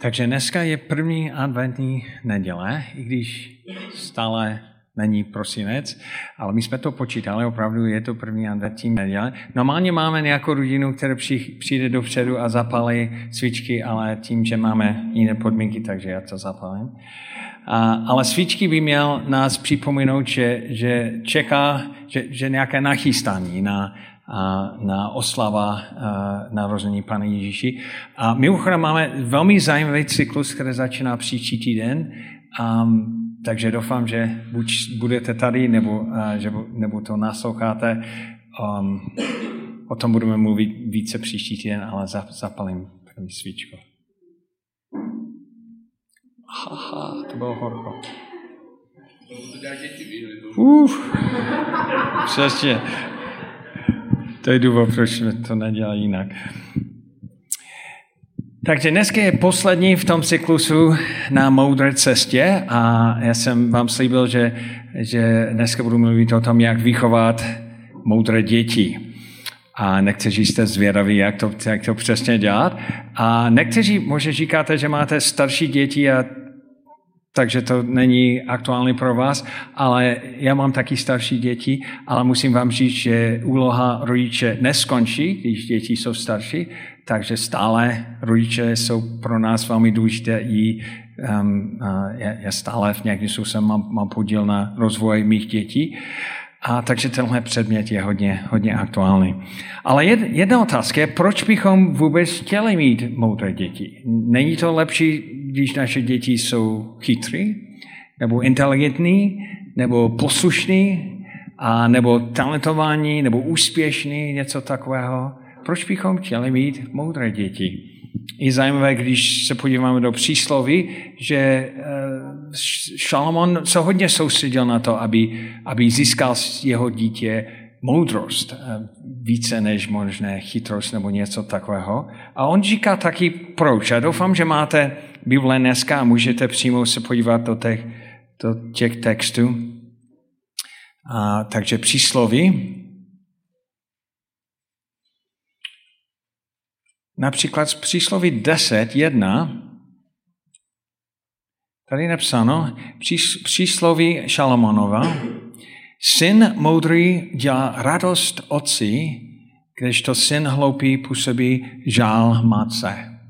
Takže dneska je první adventní neděle, i když stále není prosinec, ale my jsme to počítali, opravdu je to první adventní neděle. Normálně máme nějakou rodinu, která přijde dopředu a zapálí svíčky, ale tím, že máme jiné podmínky, takže já to zapálím. A, ale svíčky by měl nás připomenout, že, že čeká, že, že nějaké nachystání na, na oslava narození Pana Ježíši. A mimochodem máme velmi zajímavý cyklus, který začíná příští týden, um, takže doufám, že buď budete tady, nebo, že, nebo to nasloucháte. Um, o tom budeme mluvit více příští týden, ale zapalím první svíčku. Haha, to bylo horko. Uf, přesně. To je důvod, proč to nedělá jinak. Takže dneska je poslední v tom cyklusu na moudré cestě a já jsem vám slíbil, že, že dneska budu mluvit o tom, jak vychovat moudré děti. A někteří jste zvědaví, jak to, jak to přesně dělat. A někteří možná říkáte, že máte starší děti a takže to není aktuální pro vás, ale já mám taky starší děti, ale musím vám říct, že úloha rodiče neskončí, když děti jsou starší, takže stále rodiče jsou pro nás velmi důležité i um, já, já stále v nějakém způsobem mám, mám podíl na rozvoji mých dětí. A takže tenhle předmět je hodně, hodně aktuální. Ale jedna otázka je, proč bychom vůbec chtěli mít moudré děti? Není to lepší, když naše děti jsou chytrý, nebo inteligentní, nebo poslušní, a nebo talentovaní, nebo úspěšní, něco takového? Proč bychom chtěli mít moudré děti? Je zajímavé, když se podíváme do přísloví, že eh, Šalomon se hodně soustředil na to, aby, aby získal jeho dítě moudrost, eh, více než možné chytrost nebo něco takového. A on říká taky proč. Já doufám, že máte Bible dneska a můžete přímo se podívat do těch, do těch textů. A, takže přísloví, Například z přísloví 10, 1, tady je napsáno, přísloví Šalamonova, syn moudrý dělá radost otci, to syn hloupý působí žál matce.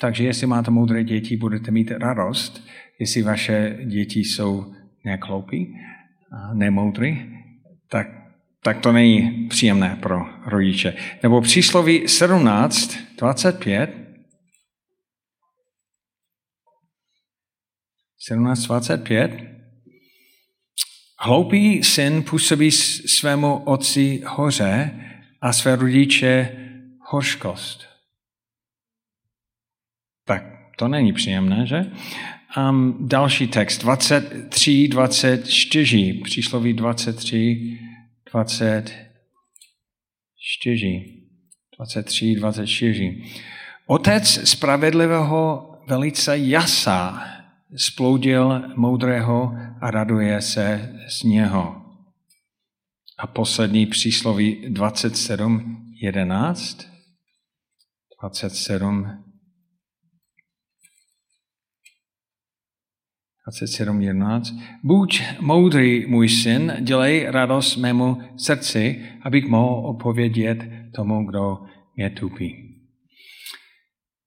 Takže jestli máte moudré děti, budete mít radost. Jestli vaše děti jsou nějak hloupí, nemoudrý, tak tak to není příjemné pro rodiče. Nebo přísloví 17, 25, 17, 25, Hloupý syn působí svému otci hoře a své rodiče hořkost. Tak to není příjemné, že? Um, další text, 23, 24, přísloví 23, 24. 23, 24. Otec spravedlivého velice jasá sploudil moudrého a raduje se z něho. A poslední přísloví 27, 11. 27, 27.11. Buď moudrý, můj syn, dělej radost mému srdci, abych mohl opovědět tomu, kdo mě tupí.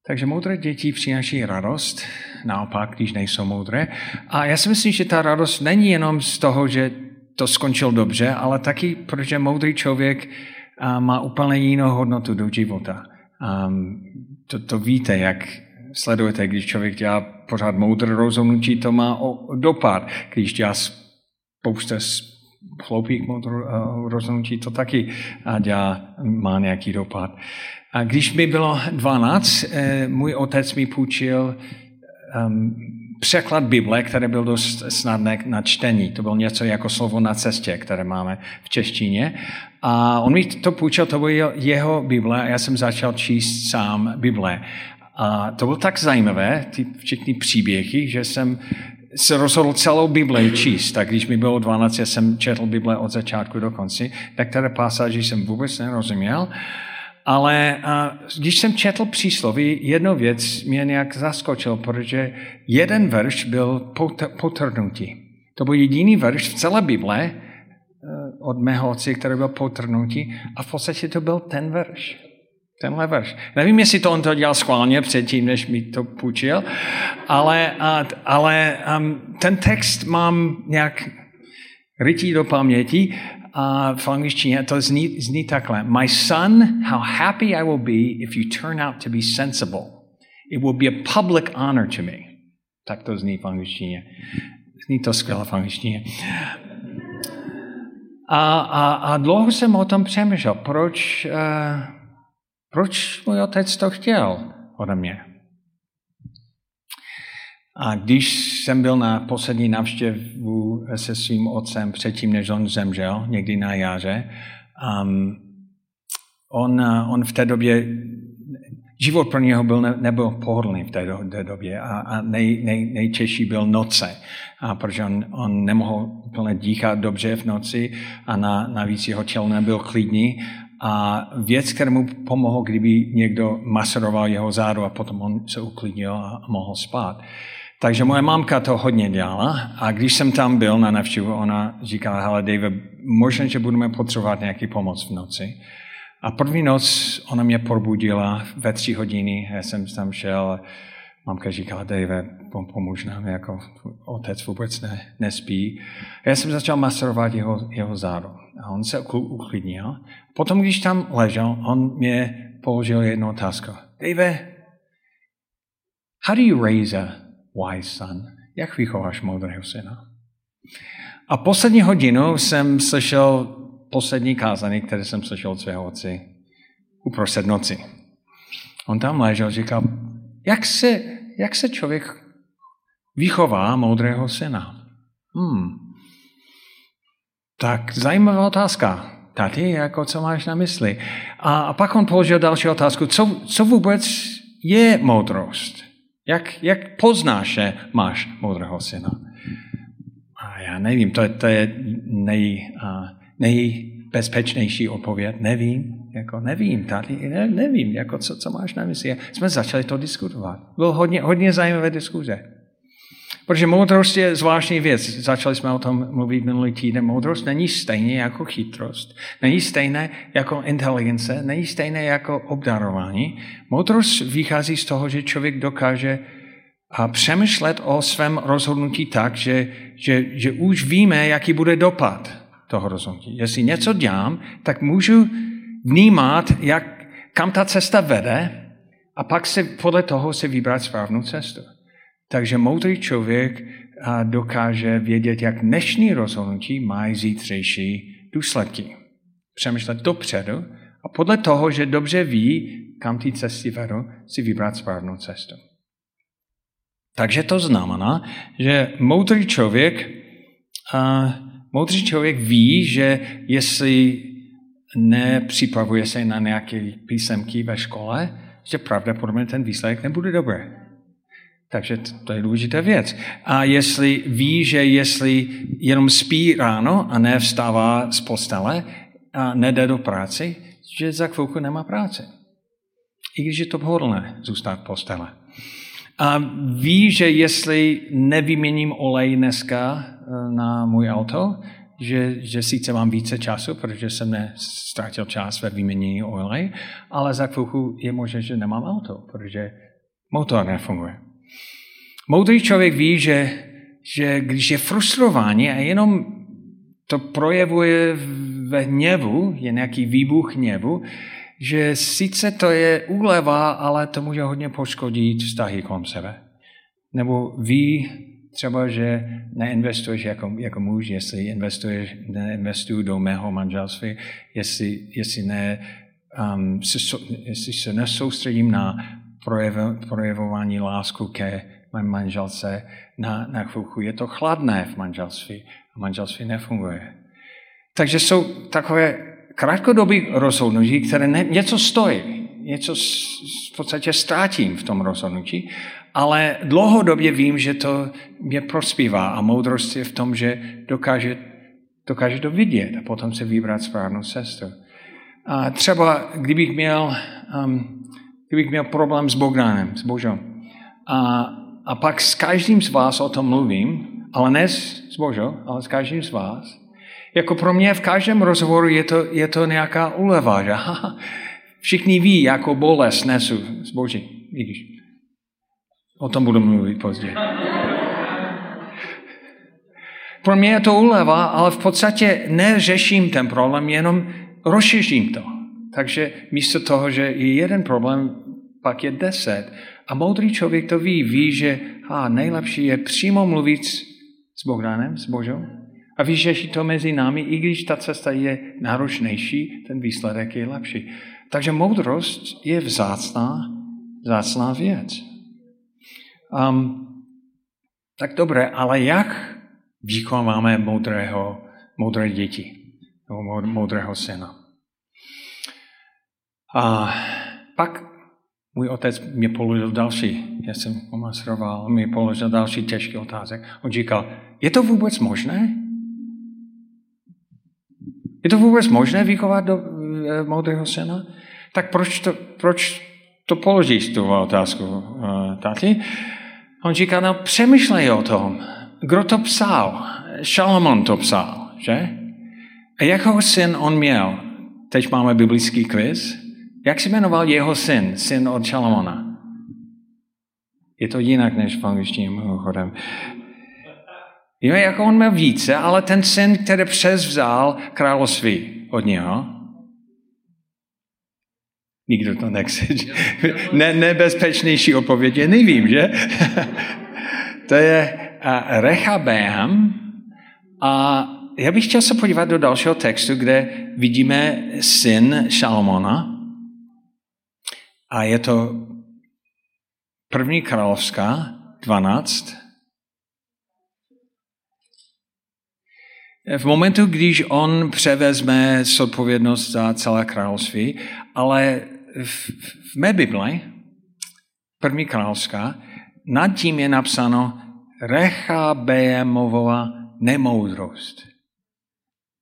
Takže moudré děti přináší radost, naopak, když nejsou moudré. A já si myslím, že ta radost není jenom z toho, že to skončil dobře, ale taky, protože moudrý člověk má úplně jinou hodnotu do života. To, to víte, jak sledujete, když člověk dělá pořád moudré rozhodnutí, to má dopad. Když dělá spousta chloupých moudré eh, rozhodnutí, to taky dělá, má nějaký dopad. A když mi bylo 12, eh, můj otec mi půjčil um, překlad Bible, který byl dost snadné na čtení. To bylo něco jako slovo na cestě, které máme v češtině. A on mi to půjčil, to bylo jeho Bible a já jsem začal číst sám Bible. A to bylo tak zajímavé, ty všechny příběhy, že jsem se rozhodl celou Bibli číst. Tak když mi bylo 12, já jsem četl Bible od začátku do konce, tak které pasáži jsem vůbec nerozuměl. Ale když jsem četl přísloví, jedno věc mě nějak zaskočil, protože jeden verš byl potrhnutý. To byl jediný verš v celé Bible eh, od mého otce, který byl potrhnutý a v podstatě to byl ten verš. Tenhle verš. Nevím, jestli to on to dělal schválně předtím, než mi to půjčil, ale, ale ten text mám nějak rytí do paměti v angličtině to zní, zní takhle. My son, how happy I will be if you turn out to be sensible. It will be a public honor to me. Tak to zní v angličtině. Zní to skvěle v angličtině. A, a, a dlouho jsem o tom přemýšlel, proč, uh, proč můj otec to chtěl ode mě. A když jsem byl na poslední návštěvu se svým otcem předtím, než on zemřel, někdy na jaře, um, on, on v té době, život pro něho byl, ne, nebyl pohodlný v té, do, té době a, a nej, nej, nejčešší byl noce, a protože on, on nemohl úplně dýchat dobře v noci a na, navíc jeho tělo nebyl klidný a věc, která mu pomohla, kdyby někdo maseroval jeho zádu a potom on se uklidnil a mohl spát. Takže moje mámka to hodně dělala a když jsem tam byl na navštěvu, ona říkala, hele Dave, možná, že budeme potřebovat nějaký pomoc v noci. A první noc ona mě probudila ve tři hodiny, já jsem tam šel, mamka říkala, Dave, pomůž nám, jako otec vůbec ne, nespí. Já jsem začal maserovat jeho, jeho zádu a on se uklidnil. Potom, když tam ležel, on mě položil jednu otázku. Dave, how do you raise a wise son. Jak vychováš moudrého syna? A poslední hodinu jsem slyšel poslední kázání, které jsem slyšel od svého otce uprostřed noci. On tam ležel, říkal, jak se, jak se člověk vychová moudrého syna? Hmm. Tak zajímavá otázka. Tati, jako co máš na mysli? A, a pak on položil další otázku. Co, co vůbec je moudrost? Jak, jak poznáš, že máš moudrého syna? A já nevím, to, to je nej, uh, nejbezpečnější odpověď. Nevím, jako nevím, tady ne, nevím, jako co, co máš na mysli. Jsme začali to diskutovat. Bylo hodně, hodně zajímavé diskuze. Protože moudrost je zvláštní věc. Začali jsme o tom mluvit minulý týden. Moudrost není stejně jako chytrost. Není stejné jako inteligence. Není stejné jako obdarování. Moudrost vychází z toho, že člověk dokáže a přemýšlet o svém rozhodnutí tak, že, že, že už víme, jaký bude dopad toho rozhodnutí. Jestli něco dělám, tak můžu vnímat, jak, kam ta cesta vede a pak se podle toho se vybrat správnou cestu. Takže moudrý člověk dokáže vědět, jak dnešní rozhodnutí mají zítřejší důsledky. Přemýšlet dopředu a podle toho, že dobře ví, kam ty cesty vedou, si vybrat správnou cestu. Takže to znamená, že moudrý člověk, a moudrý člověk ví, že jestli nepřipravuje se na nějaké písemky ve škole, že pravděpodobně ten výsledek nebude dobrý. Takže to je důležitá věc. A jestli ví, že jestli jenom spí ráno a nevstává z postele a nejde do práce, že za chvilku nemá práce. I když je to pohodlné zůstat v postele. A ví, že jestli nevyměním olej dneska eh, na můj auto, že, že sice mám více času, protože jsem nestrátil čas ve vyměnění olej, ale za chvilku je možné, že nemám auto, protože motor nefunguje. Moudrý člověk ví, že, že když je frustrovaný a jenom to projevuje ve hněvu, je nějaký výbuch hněvu, že sice to je úleva, ale to může hodně poškodit vztahy kolem sebe. Nebo ví třeba, že neinvestuješ jako, jako muž, jestli investuješ, neinvestuju do mého manželství, jestli, jestli, ne, um, se, jestli se nesoustředím na projev, projevování lásku ke mé manželce na, na chvilku. Je to chladné v manželství a manželství nefunguje. Takže jsou takové krátkodobý rozhodnutí, které ne, něco stojí, něco v podstatě ztrátím v tom rozhodnutí, ale dlouhodobě vím, že to mě prospívá a moudrost je v tom, že dokáže, dokáže to vidět a potom se vybrat správnou cestu. A třeba kdybych měl, um, kdybych měl problém s Bogdanem, s Božou. A, a pak s každým z vás o tom mluvím, ale ne s Božou, ale s každým z vás. Jako pro mě v každém rozhovoru je to, je to nějaká uleva, že všichni ví, jakou bolest nesu s Boží. Vidíš? O tom budu mluvit později. Pro mě je to uleva, ale v podstatě neřeším ten problém, jenom rozšířím to. Takže místo toho, že je jeden problém, pak je deset. A moudrý člověk to ví, ví, že a, nejlepší je přímo mluvit s Bohdanem, s Božou a vyřešit to mezi námi, i když ta cesta je náročnější, ten výsledek je lepší. Takže moudrost je vzácná, vzácná věc. Um, tak dobré, ale jak vychováme moudrého, moudré děti, nebo moudrého syna? A pak můj otec mě položil další, já jsem omasroval, mě položil další těžký otázek. On říkal, je to vůbec možné? Je to vůbec možné vychovat do e, moudrého syna? Tak proč to, proč to položíš tu otázku, uh, tati? On říká, no přemýšlej o tom. Kdo to psal? Šalamon to psal, že? A jakého syn on měl? Teď máme biblický quiz. Jak se jmenoval jeho syn, syn od Šalamona? Je to jinak než v angličtině, mimochodem. Jo, jako on měl více, ale ten syn, který přezvzal království od něho, nikdo to nechce. Ne, nebezpečnější odpověď nevím, že? to je Rechabeam a já bych chtěl se podívat do dalšího textu, kde vidíme syn Šalomona a je to první královská 12, V momentu, když on převezme zodpovědnost za celé království, ale v, v mé Bibli, první královská, nad tím je napsáno Rechabeamova nemoudrost.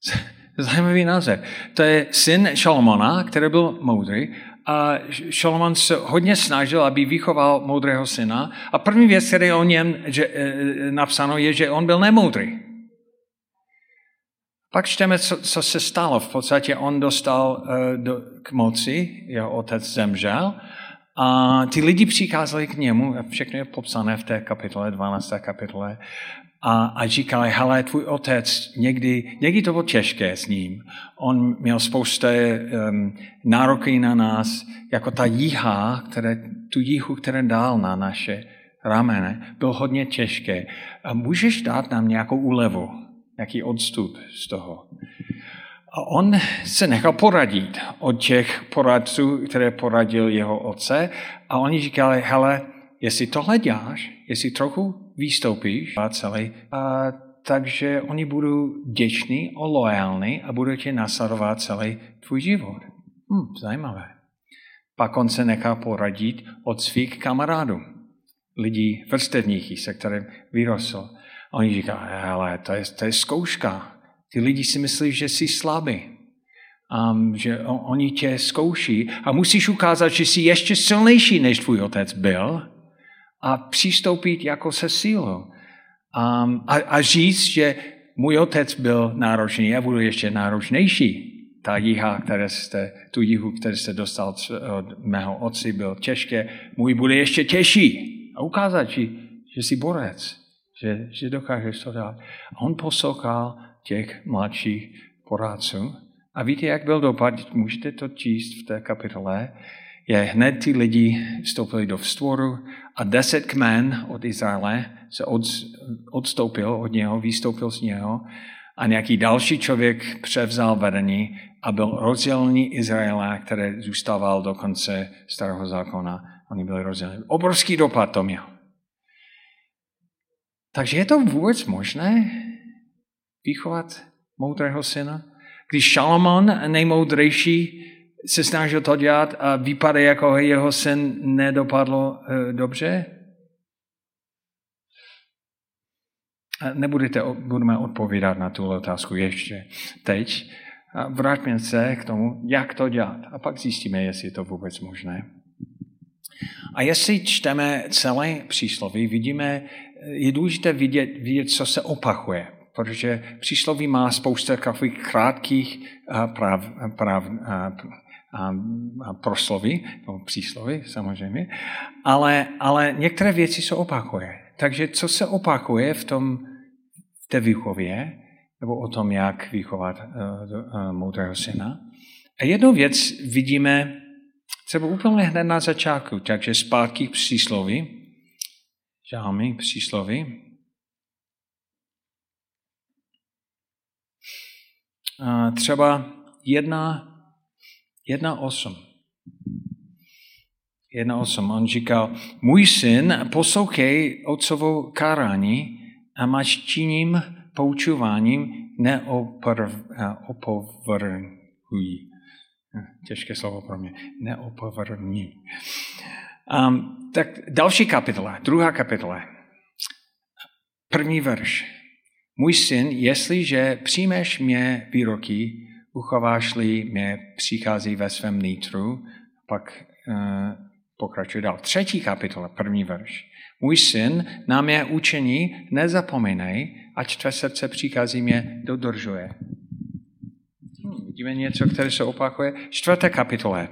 Zajímavý název. To je syn Šalomona, který byl moudrý, a Šalomon se hodně snažil, aby vychoval moudrého syna. A první věc, která o něm že, e, napsáno, je, že on byl nemoudrý. Pak čteme, co, co se stalo. V podstatě on dostal uh, do, k moci, jeho otec zemřel a ty lidi přicházeli k němu, všechno je popsané v té kapitole, 12. kapitole, a, a říkali, hele, tvůj otec, někdy, někdy to bylo těžké s ním. On měl spoustu um, nároky na nás, jako ta jíha, které, tu jíhu, které dal na naše ramene, byl hodně těžké. A můžeš dát nám nějakou úlevu? nějaký odstup z toho. A on se nechal poradit od těch poradců, které poradil jeho otce a oni říkali, hele, jestli tohle děláš, jestli trochu vystoupíš a celý, a, takže oni budou děční a loajální a budou tě nasledovat celý tvůj život. Hm, zajímavé. Pak on se nechal poradit od svých kamarádů, lidí vrstevních, se kterým vyrostl. A oni říkají, ale to je, to je zkouška. Ty lidi si myslí, že jsi slabý. Um, že on, oni tě zkouší a musíš ukázat, že jsi ještě silnější, než tvůj otec byl a přistoupit jako se sílou. Um, a, a říct, že můj otec byl náročný, já budu ještě náročnější. Ta jiha, které jste, tu jihu, kterou jste dostal od mého otce, byl těžké, můj bude ještě těžší. A ukázat, že, že jsi borec že, že dokážeš to dát. A on poslouchal těch mladších poradců. A víte, jak byl dopad? Můžete to číst v té kapitole. Je hned ty lidi vstoupili do vstvoru a deset kmen od Izraele se od, odstoupil od něho, vystoupil z něho a nějaký další člověk převzal vedení a byl rozdělený Izraele, který zůstával do konce starého zákona. Oni byli rozděleni. Obrovský dopad to měl. Takže je to vůbec možné vychovat moudrého syna? Když Šalomon, nejmoudrejší, se snažil to dělat a vypadá, jako jeho syn nedopadlo uh, dobře? Nebudete, budeme odpovídat na tuhle otázku ještě teď. A vrátíme se k tomu, jak to dělat. A pak zjistíme, jestli je to vůbec možné. A jestli čteme celé přísloví, vidíme, je důležité vidět, vidět, co se opakuje, protože přísloví má spousta takových krátkých prav, prav, a, a proslovy, nebo příslovy samozřejmě, ale, ale některé věci se opakuje. Takže co se opakuje v, tom, v té výchově, nebo o tom, jak vychovat uh, uh, moudrého syna. A jednu věc vidíme třeba úplně hned na začátku, takže zpátky k přísloví, žámy přísloví. Uh, třeba jedna 1.8. 1.8. On říkal, můj syn, poslouchej otcovou kárání a máš činím poučováním neopovrhují. Těžké slovo pro mě. Neopovrní. Um, tak další kapitola, druhá kapitola. První verš. Můj syn, jestliže přijmeš mě výroky uchováš-li mě přichází ve svém nitru, pak uh, pokračuje dál. Třetí kapitola, první verš. Můj syn nám je učení, nezapomínej, ať tvé srdce přichází mě dodržuje. Hmm, vidíme něco, které se opakuje. Čtvrté kapitole,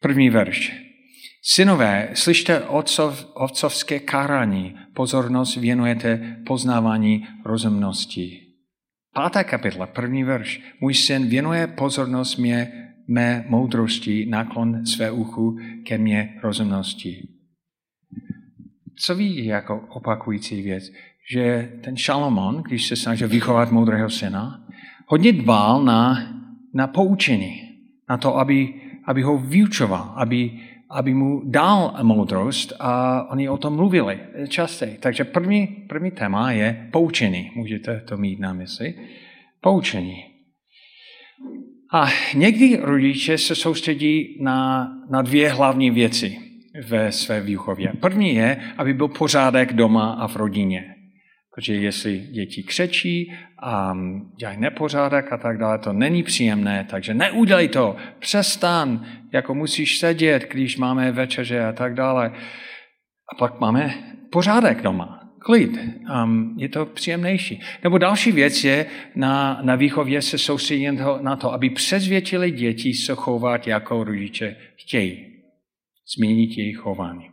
první verš. Synové, slyšte otcov, otcovské karání, pozornost věnujete poznávání rozumnosti. Pátá kapitola, první verš. Můj syn věnuje pozornost mě, mé moudrosti, náklon své uchu ke mně rozumnosti. Co ví jako opakující věc? Že ten Šalomon, když se snažil vychovat moudrého syna, hodně dbal na, na poučení, na to, aby, aby ho vyučoval, aby, aby mu dal moudrost a oni o tom mluvili častěji. Takže první, první téma je poučení. Můžete to mít na mysli. Poučení. A někdy rodiče se soustředí na, na dvě hlavní věci ve své výchově. První je, aby byl pořádek doma a v rodině. Protože jestli děti křečí a dělají nepořádek a tak dále, to není příjemné, takže neudělej to, přestan, jako musíš sedět, když máme večeře a tak dále. A pak máme pořádek doma, klid, um, je to příjemnější. Nebo další věc je na, na výchově se soustředit na to, aby přezvědčili děti se chovat, jako rodiče chtějí. Změnit jejich chování.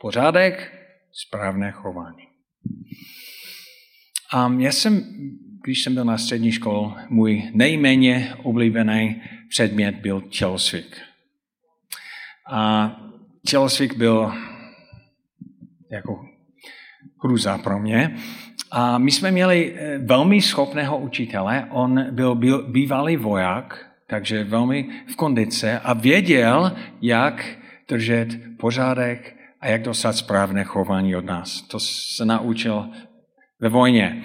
Pořádek, správné chování. Um, já jsem, když jsem byl na střední škole, můj nejméně oblíbený předmět byl tělocvik. A tělocvik byl jako hruza pro mě. A my jsme měli eh, velmi schopného učitele, on byl bývalý voják, takže velmi v kondice a věděl, jak držet pořádek a jak dostat správné chování od nás. To se naučil ve vojně.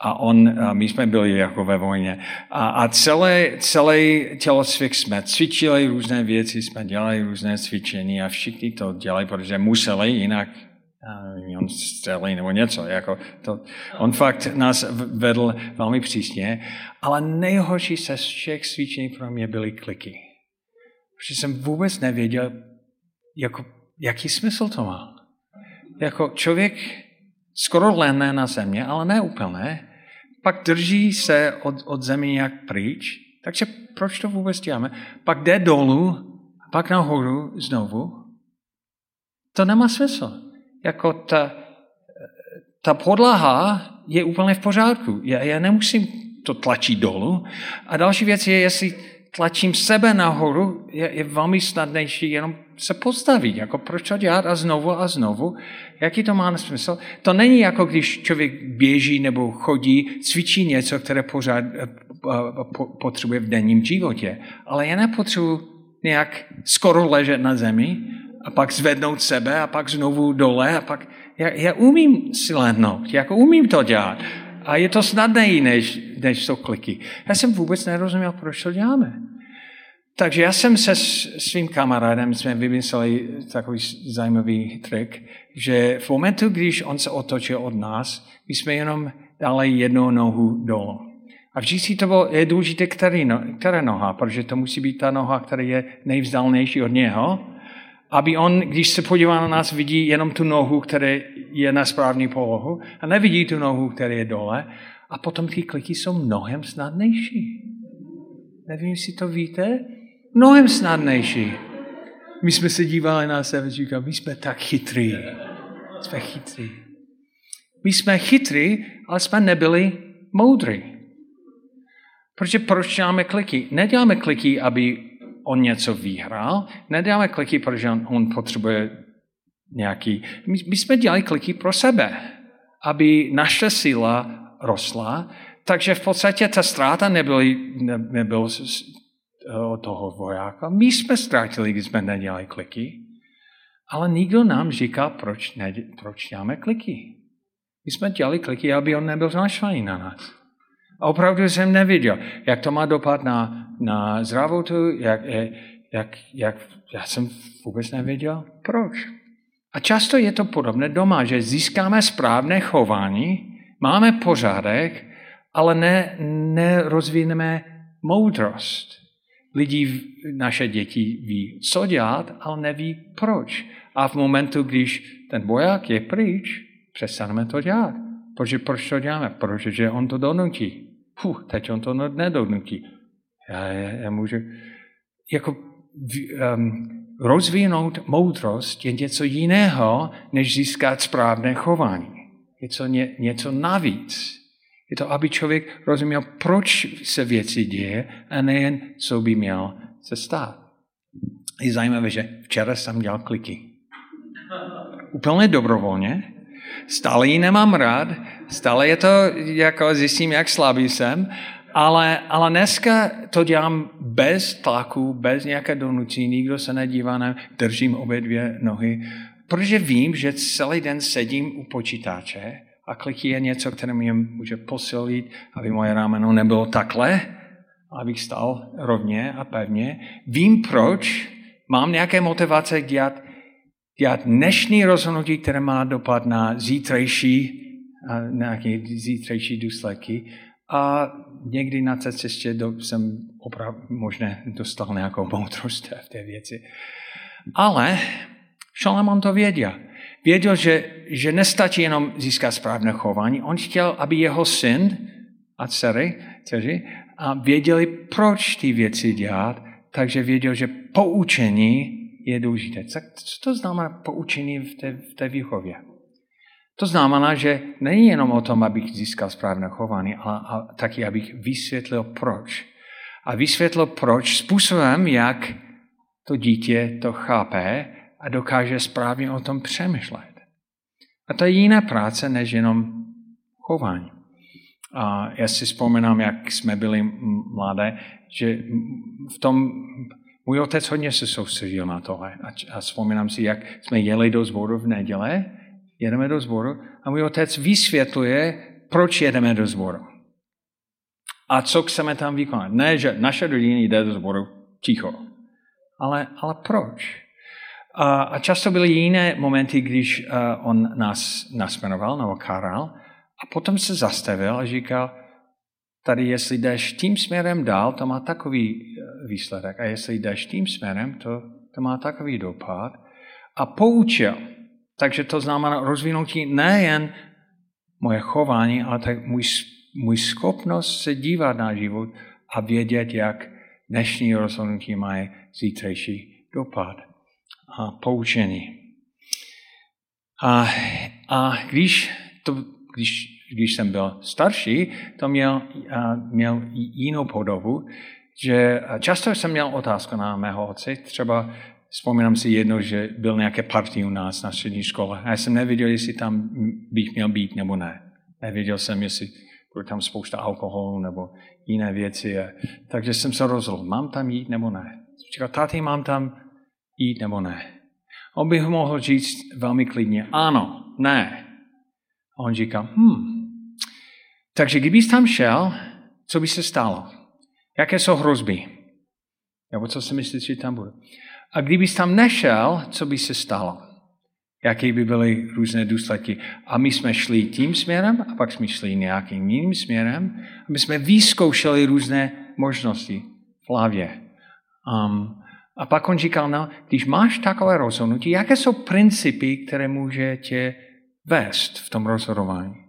A on, a my jsme byli jako ve vojně. A, a celé, celý tělocvik jsme cvičili různé věci, jsme dělali různé cvičení a všichni to dělali, protože museli, jinak on střelí nebo něco. Jako to, on fakt nás vedl velmi přísně, ale nejhorší se všech cvičení pro mě byly kliky. Protože jsem vůbec nevěděl, jako, jaký smysl to má. Jako člověk skoro lehne na země, ale ne úplně, pak drží se od, od země nějak pryč, takže proč to vůbec děláme? Pak jde dolů, pak nahoru znovu. To nemá smysl jako ta, ta podlaha je úplně v pořádku. Já, já nemusím to tlačit dolů. A další věc je, jestli tlačím sebe nahoru, je, je velmi snadnější jenom se postavit. Jako proč to dělat a znovu a znovu? Jaký to má smysl? To není jako když člověk běží nebo chodí, cvičí něco, které pořád eh, potřebuje v denním životě. Ale já nepotřebuji nějak skoro ležet na zemi, a pak zvednout sebe a pak znovu dole a pak já, já umím si lehnout, jako umím to dělat. A je to snadněji, než, než jsou kliky. Já jsem vůbec nerozuměl, proč to děláme. Takže já jsem se svým kamarádem, jsme vymysleli takový zajímavý trik, že v momentu, když on se otočil od nás, my jsme jenom dali jednu nohu dolů. A vždycky to bylo, je důležité, no, které noha, protože to musí být ta noha, která je nejvzdálnější od něho, aby on, když se podívá na nás, vidí jenom tu nohu, která je na správný polohu a nevidí tu nohu, která je dole. A potom ty kliky jsou mnohem snadnější. Nevím, jestli to víte. Mnohem snadnější. My jsme se dívali na sebe a říkali, my jsme tak chytrý. Jsme chytrý. My jsme chytrý, ale jsme nebyli moudrý. Protože proč děláme kliky? Neděláme kliky, aby on něco vyhrál, neděláme kliky, protože on, on potřebuje nějaký... My, my jsme dělali kliky pro sebe, aby naše síla rostla, takže v podstatě ta ztráta nebyl, ne, nebyl od toho vojáka. My jsme ztratili, když jsme nedělali kliky, ale nikdo nám říká, proč, ne, proč děláme kliky. My jsme dělali kliky, aby on nebyl naštvaný na nás. A opravdu jsem neviděl, jak to má dopad na, na zdravotu, jak, jak, jak, já jsem vůbec nevěděl, proč. A často je to podobné doma, že získáme správné chování, máme pořádek, ale ne, nerozvineme moudrost. Lidi, naše děti ví, co dělat, ale neví proč. A v momentu, když ten boják je pryč, přestaneme to dělat. Protože proč to děláme? Protože on to donutí. Fuh, teď on to nedonutí. Já, já, já můžu jako um, rozvinout moudrost je něco jiného, než získat správné chování. Je to ně, něco navíc. Je to, aby člověk rozuměl, proč se věci děje a nejen, co by měl se stát. Je zajímavé, že včera jsem dělal kliky. Úplně dobrovolně, Stále ji nemám rád, stále je to, jako zjistím, jak slabý jsem, ale, ale dneska to dělám bez tlaku, bez nějaké donucí, nikdo se nedívá, na, držím obě dvě nohy, protože vím, že celý den sedím u počítače a kliky je něco, které mě může posilit, aby moje rámeno nebylo takhle, abych stal rovně a pevně. Vím proč, mám nějaké motivace dělat dělat dnešní rozhodnutí, které má dopad na zítřejší, nějaké zítřejší důsledky. A někdy na té cestě do, jsem opravdu možná dostal nějakou moudrost v té věci. Ale Šalamon to věděl. Věděl, že, že nestačí jenom získat správné chování. On chtěl, aby jeho syn a dcery, dceři a věděli, proč ty věci dělat, takže věděl, že poučení je důležité. Co to znamená poučení v té, v té výchově? To znamená, že není jenom o tom, abych získal správné chování, ale a taky, abych vysvětlil proč. A vysvětlil proč způsobem, jak to dítě to chápe a dokáže správně o tom přemýšlet. A to je jiná práce, než jenom chování. A já si vzpomínám, jak jsme byli mladé, že v tom můj otec hodně se soustředil na tohle a, a vzpomínám si, jak jsme jeli do sboru v neděle, jedeme do sboru a můj otec vysvětluje, proč jedeme do sboru. A co chceme tam vykonat. Ne, že naše rodina jde do sboru ticho, ale, ale proč? A, a často byly jiné momenty, když uh, on nás nasměroval nebo karal a potom se zastavil a říkal, tady jestli jdeš tím směrem dál, to má takový eh, výsledek. A jestli jdeš tím směrem, to, to má takový dopad. A poučil. Takže to znamená rozvinutí nejen moje chování, ale tak můj, můj schopnost se dívat na život a vědět, jak dnešní rozhodnutí mají zítřejší dopad. A poučení. A, a když, to, když když jsem byl starší, to měl, měl jinou podobu, že často jsem měl otázku na mého otce, třeba vzpomínám si jedno, že byl nějaké party u nás na střední škole a já jsem nevěděl, jestli tam bych měl být nebo ne. Nevěděl jsem, jestli bude tam spousta alkoholu nebo jiné věci. Takže jsem se rozhodl, mám tam jít nebo ne. Říkal, táty, mám tam jít nebo ne. On bych mohl říct velmi klidně, ano, ne. A on říká, hm, takže kdybys tam šel, co by se stalo? Jaké jsou hrozby? Nebo co si myslíš, že tam bude? A kdybys tam nešel, co by se stalo? Jaké by byly různé důsledky. A my jsme šli tím směrem a pak jsme šli nějakým jiným směrem. A my jsme vyzkoušeli různé možnosti v hlavě. Um, a pak on říkal, no, když máš takové rozhodnutí, jaké jsou principy, které může tě vést v tom rozhodování?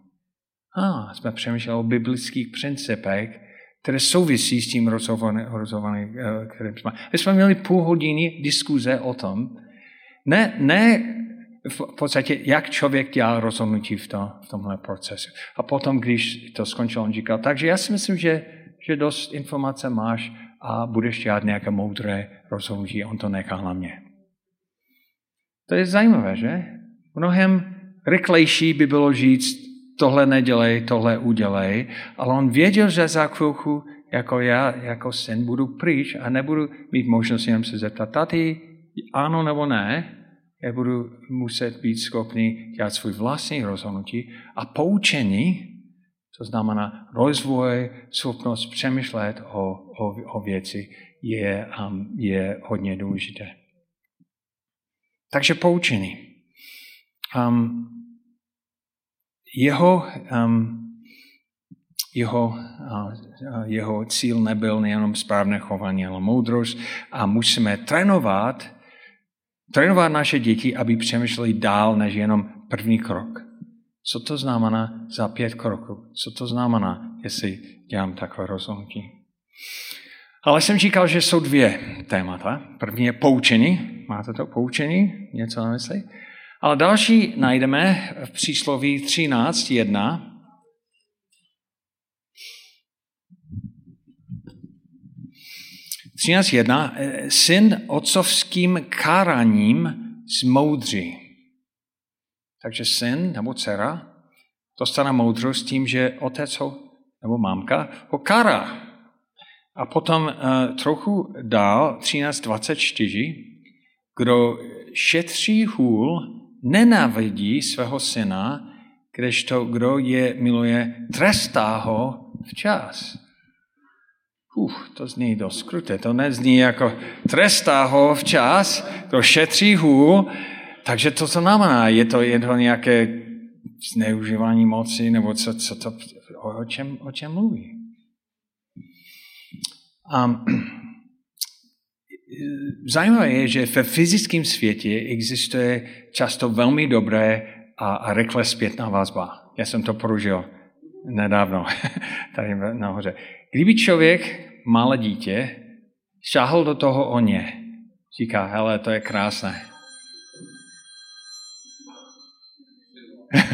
A jsme přemýšleli o biblických principech, které souvisí s tím rozhodování, eh, které jsme. My jsme měli půl hodiny diskuze o tom, ne, ne v podstatě, jak člověk dělá rozhodnutí v, to, v tomhle procesu. A potom, když to skončilo, on říkal, takže já si myslím, že, že dost informace máš a budeš dělat nějaké moudré rozhodnutí. On to nechá na mě. To je zajímavé, že? Mnohem rychlejší by bylo říct, tohle nedělej, tohle udělej, ale on věděl, že za chvilku jako já, jako syn, budu pryč a nebudu mít možnost jenom se zeptat, taty, ano nebo ne, já budu muset být schopný dělat svůj vlastní rozhodnutí a poučení, to znamená rozvoj, schopnost přemýšlet o, o, o věci, je, um, je hodně důležité. Takže poučení. Um, jeho, um, jeho, uh, jeho cíl nebyl nejenom správné chování, ale moudrost a musíme trénovat, trénovat naše děti, aby přemýšleli dál než jenom první krok. Co to znamená za pět kroků? Co to znamená, jestli dělám takové rozhodnutí? Ale jsem říkal, že jsou dvě témata. První je poučení. Máte to poučení? Něco na mysli? Ale další najdeme v přísloví 13.1. Třináct jedna. Syn otcovským káraním zmoudří. Takže syn nebo dcera dostane moudrost tím, že otec ho, nebo mámka ho kárá. A potom uh, trochu dál, 13.24, kdo šetří hůl, nenávidí svého syna, kdežto kdo je miluje, trestá ho včas. Uf, to zní dost kruté. To nezní jako trestá ho včas, to šetří hůl. Takže to, co znamená, je to, je to nějaké zneužívání moci, nebo co, co to, o, čem, o čem mluví. Um, zajímavé je, že ve fyzickém světě existuje často velmi dobré a, a rychle zpětná vazba. Já jsem to prožil nedávno tady nahoře. Kdyby člověk, malé dítě, šáhl do toho o ně, říká, hele, to je krásné.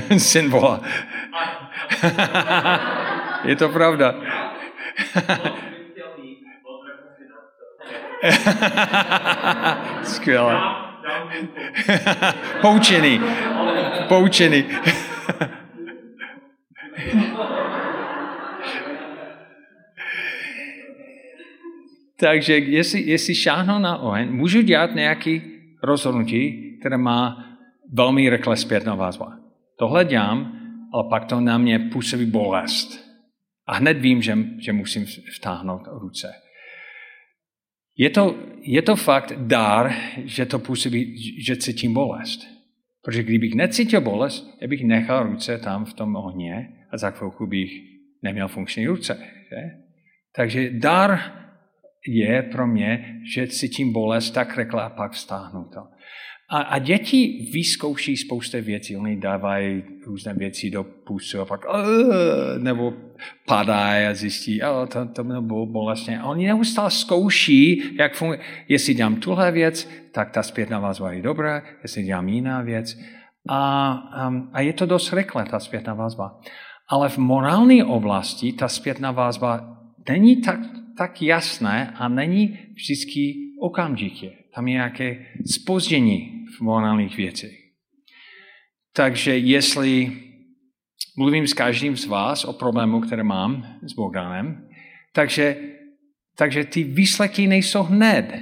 Syn volá. je to pravda. Skvěle. Poučený. Poučený. Takže jestli, jestli šáhnu na oheň, můžu dělat nějaký rozhodnutí, které má velmi rychle zpětná vazba. Tohle dělám, ale pak to na mě působí bolest. A hned vím, že, že musím vtáhnout ruce. Je to, je to fakt dár, že to působí, že cítím bolest. Protože kdybych necítil bolest, já bych nechal ruce tam v tom ohně a za chvilku bych neměl funkční ruce. Že? Takže dar je pro mě, že cítím bolest tak rychle a pak vstáhnu to. A, a děti vyzkouší spoustu věcí. Oni dávají různé věci do pusu a pak nebo padají a zjistí, oh, to, to bylo bolestně. A oni neustále zkouší, jak funguje. Jestli dělám tuhle věc, tak ta zpětná vazba je dobrá, jestli dělám jiná věc. A, um, a je to dost rychle, ta zpětná vazba. Ale v morální oblasti ta zpětná vazba není tak, tak jasné a není vždycky okamžitě. Tam je nějaké spoždění v morálních věcech. Takže jestli mluvím s každým z vás o problému, které mám s Bogdanem, takže, takže ty výsledky nejsou hned.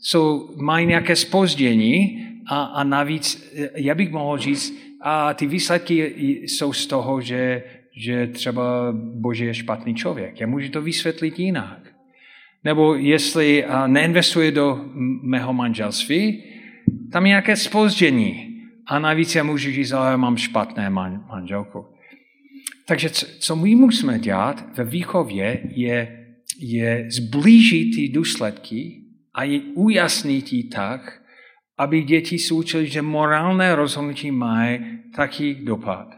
Jsou, mají nějaké spoždění a, a navíc, já bych mohl říct, a ty výsledky jsou z toho, že, že třeba Bože je špatný člověk. Já můžu to vysvětlit jinak. Nebo jestli neinvestuje do mého manželství, tam je nějaké spoždění. A navíc já můžu říct, ale mám špatné man, manželku. Takže co, co my musíme dělat ve výchově, je, je zblížit ty důsledky a je ujasnit ji tak, aby děti se učili, že morálné rozhodnutí mají taky dopad.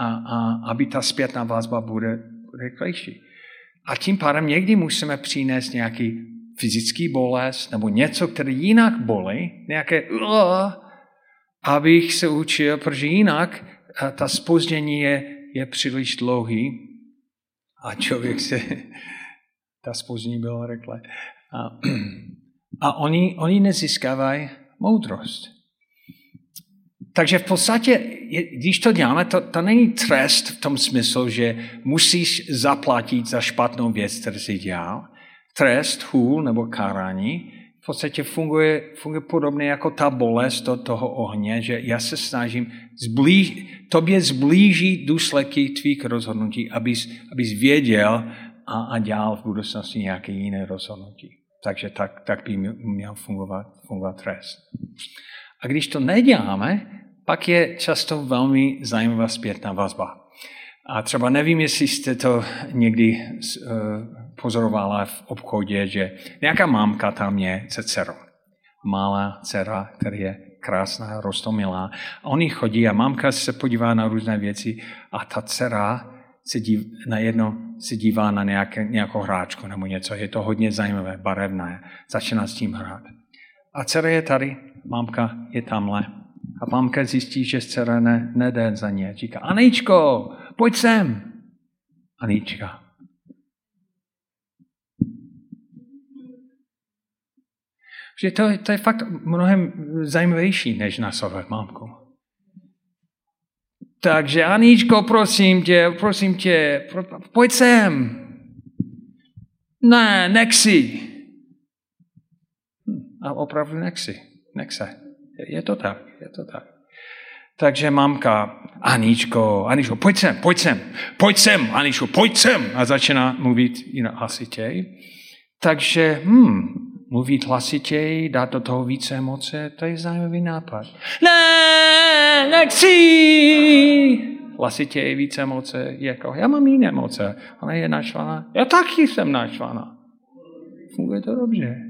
A, a aby ta zpětná vazba bude rychlejší. A tím pádem někdy musíme přinést nějaký fyzický bolest nebo něco, které jinak bolí, nějaké uh, abych se učil, protože jinak eh, ta spoždění je, je příliš dlouhý a člověk se, ta spoždění byla rychle. A, a oni, oni nezískávají moudrost. Takže v podstatě, když to děláme, to, to není trest v tom smyslu, že musíš zaplatit za špatnou věc, kterou jsi dělal. Trest, hůl nebo kárání v podstatě funguje, funguje podobně jako ta bolest do toho ohně, že já se snažím zblíž, tobě zblížit důsledky tvých rozhodnutí, abys, abys věděl a, a dělal v budoucnosti nějaké jiné rozhodnutí. Takže tak, tak by měl fungovat, fungovat trest. A když to neděláme, pak je často velmi zajímavá zpětná vazba. A třeba nevím, jestli jste to někdy uh, pozorovala v obchodě, že nějaká mámka tam je se dcerou. Malá dcera, která je krásná, rostomilá. A oni chodí a mámka se podívá na různé věci a ta dcera se dív, na jedno se dívá na nějaké, nějakou hráčku nebo něco. Je to hodně zajímavé, barevné. Začíná s tím hrát. A dcera je tady, mámka je tamhle. A mámka zjistí, že dcera ne, nejde za ně. Říká, Aničko, pojď sem. Anička. Že to, to je fakt mnohem zajímavější, než nasovat mámku. Takže Aničko, prosím tě, prosím tě, pojď sem. Ne, nechci. A opravdu nechci. Nechce. Je to tak, je to tak. Takže mamka, Aničko, Aničko, pojď sem, pojď sem, pojď sem, Aničko, pojď sem. A začíná mluvit jinak hlasitěji. Takže, hm, mluvit hlasitěji, dát do toho více emoce, to je zajímavý nápad. Ne, nechci! Hlasitěji, více emoce, jako, já mám jiné emoce, ale je naštvaná. Já taky jsem naštvaná. Funguje to dobře.